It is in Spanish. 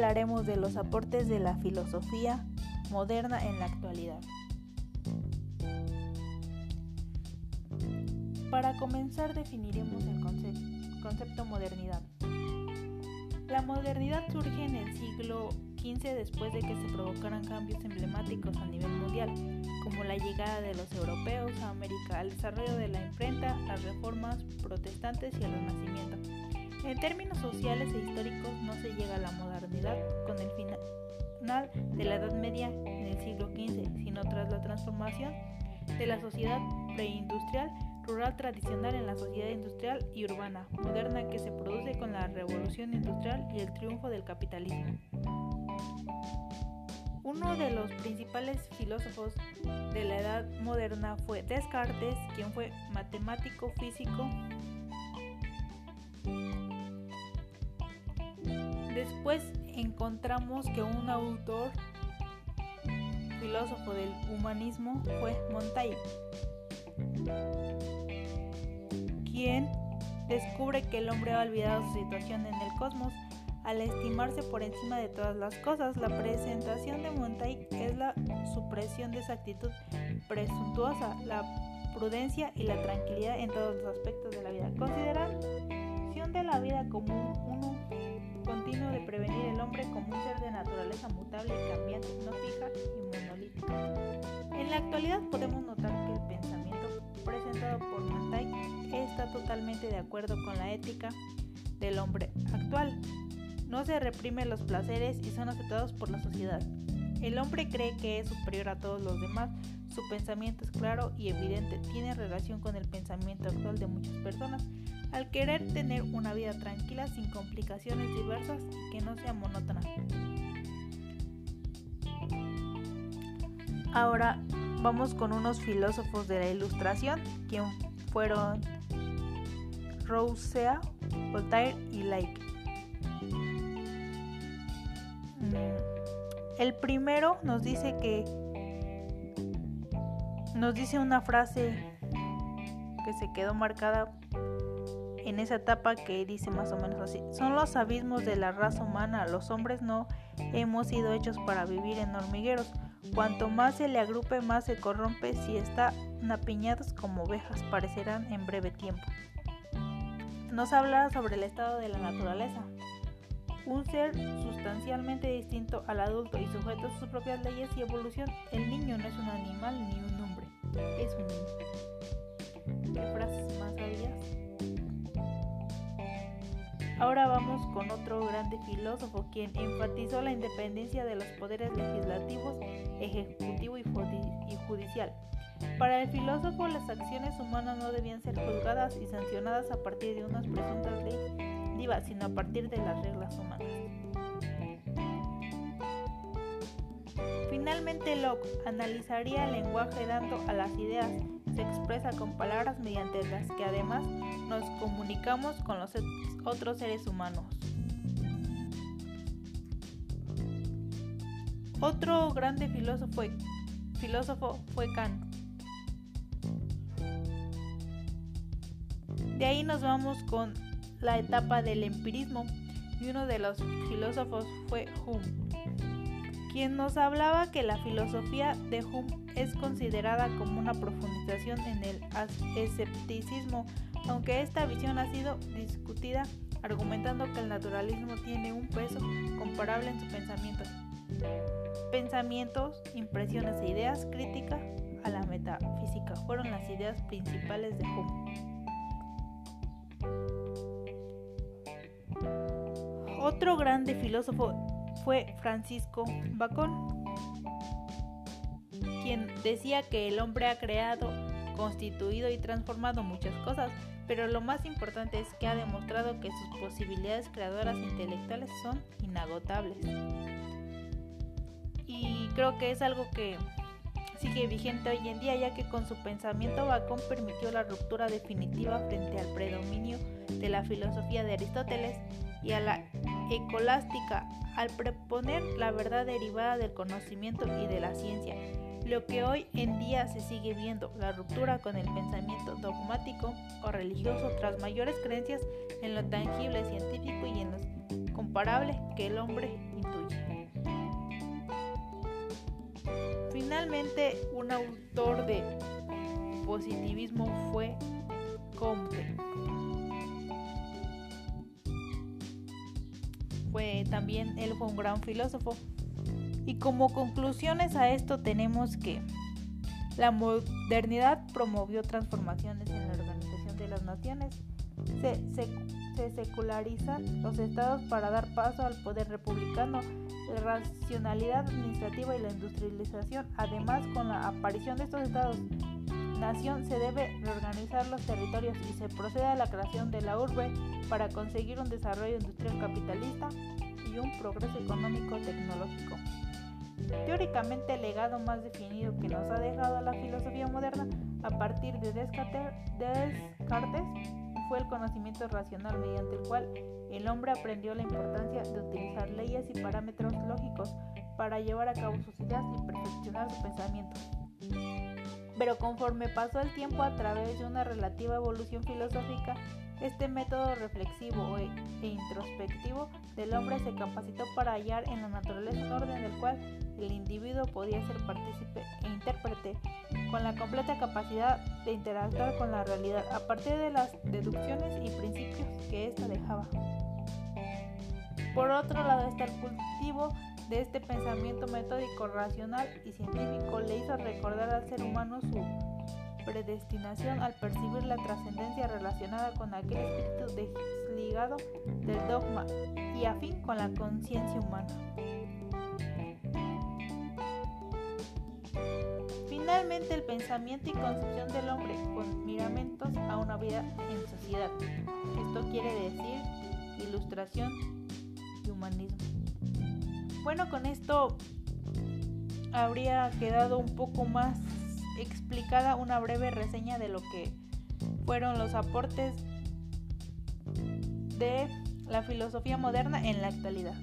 hablaremos de los aportes de la filosofía moderna en la actualidad. Para comenzar definiremos el concepto, modernidad. La modernidad surge en el siglo XV después de que se provocaran cambios emblemáticos a nivel mundial, como la llegada de los europeos a América, el desarrollo de la imprenta, las reformas protestantes y el renacimiento. En términos sociales e históricos no se llega a la modernidad con el final de la Edad Media en el siglo XV, sino tras la transformación de la sociedad preindustrial rural tradicional en la sociedad industrial y urbana moderna que se produce con la revolución industrial y el triunfo del capitalismo. Uno de los principales filósofos de la edad moderna fue Descartes, quien fue matemático, físico, Después encontramos que un autor filósofo del humanismo fue Montaigne, quien descubre que el hombre ha olvidado su situación en el cosmos al estimarse por encima de todas las cosas. La presentación de Montaigne es la supresión de esa actitud presuntuosa, la prudencia y la tranquilidad en todos los aspectos de la vida. Consideración de la vida como uno continuo de prevenir el hombre como un ser de naturaleza mutable y cambiante, no fija y monolítica. En la actualidad podemos notar que el pensamiento presentado por Montaigne está totalmente de acuerdo con la ética del hombre actual. No se reprimen los placeres y son aceptados por la sociedad. El hombre cree que es superior a todos los demás, su pensamiento es claro y evidente, tiene relación con el pensamiento actual de muchas personas, al querer tener una vida tranquila sin complicaciones diversas y que no sea monótona. Ahora vamos con unos filósofos de la Ilustración, quien fueron Rousseau, Voltaire y Lake. El primero nos dice que nos dice una frase que se quedó marcada en esa etapa que dice más o menos así. Son los abismos de la raza humana. Los hombres no hemos sido hechos para vivir en hormigueros. Cuanto más se le agrupe, más se corrompe. Si están apiñados como ovejas, parecerán en breve tiempo. Nos habla sobre el estado de la naturaleza. Un ser sustancialmente distinto al adulto y sujeto a sus propias leyes y evolución. El niño no es un animal ni un hombre, es un niño. ¿Qué frases más sabias? Ahora vamos con otro grande filósofo quien enfatizó la independencia de los poderes legislativos, ejecutivo y judicial. Para el filósofo las acciones humanas no debían ser juzgadas y sancionadas a partir de unas presuntas leyes sino a partir de las reglas humanas. Finalmente Locke analizaría el lenguaje dando a las ideas se expresa con palabras mediante las que además nos comunicamos con los otros seres humanos. Otro grande filósofo fue Kant. De ahí nos vamos con la etapa del empirismo y uno de los filósofos fue Hume quien nos hablaba que la filosofía de Hume es considerada como una profundización en el escepticismo, aunque esta visión ha sido discutida argumentando que el naturalismo tiene un peso comparable en su pensamiento. Pensamientos, impresiones e ideas críticas a la metafísica fueron las ideas principales de Hume. Otro grande filósofo fue Francisco Bacón, quien decía que el hombre ha creado, constituido y transformado muchas cosas, pero lo más importante es que ha demostrado que sus posibilidades creadoras intelectuales son inagotables. Y creo que es algo que sigue vigente hoy en día, ya que con su pensamiento Bacón permitió la ruptura definitiva frente al predominio de la filosofía de Aristóteles y a la ecolástica al proponer la verdad derivada del conocimiento y de la ciencia, lo que hoy en día se sigue viendo, la ruptura con el pensamiento dogmático o religioso tras mayores creencias en lo tangible científico y en los comparable que el hombre intuye. Finalmente, un autor de positivismo fue Comte. Fue también él fue un gran filósofo. Y como conclusiones a esto tenemos que la modernidad promovió transformaciones en la organización de las naciones. Se, se, secularizan los estados para dar paso al poder republicano, la racionalidad administrativa y la industrialización. Además, con la aparición de estos estados nación se debe reorganizar los territorios y se procede a la creación de la urbe para conseguir un desarrollo industrial capitalista y un progreso económico tecnológico. Teóricamente el legado más definido que nos ha dejado la filosofía moderna a partir de Descartes, fue el conocimiento racional mediante el cual el hombre aprendió la importancia de utilizar leyes y parámetros lógicos para llevar a cabo sus ideas y perfeccionar su pensamiento. Pero conforme pasó el tiempo a través de una relativa evolución filosófica, este método reflexivo e, e introspectivo del hombre se capacitó para hallar en la naturaleza un orden del cual el individuo podía ser partícipe e intérprete, con la completa capacidad de interactuar con la realidad a partir de las deducciones y principios que ésta dejaba. Por otro lado está el cultivo de este pensamiento metódico, racional y científico le hizo recordar al ser humano su predestinación al percibir la trascendencia relacionada con aquel espíritu desligado del dogma y afín con la conciencia humana. Finalmente, el pensamiento y concepción del hombre con miramentos a una vida en sociedad. Esto quiere decir ilustración y humanismo. Bueno, con esto habría quedado un poco más explicada una breve reseña de lo que fueron los aportes de la filosofía moderna en la actualidad.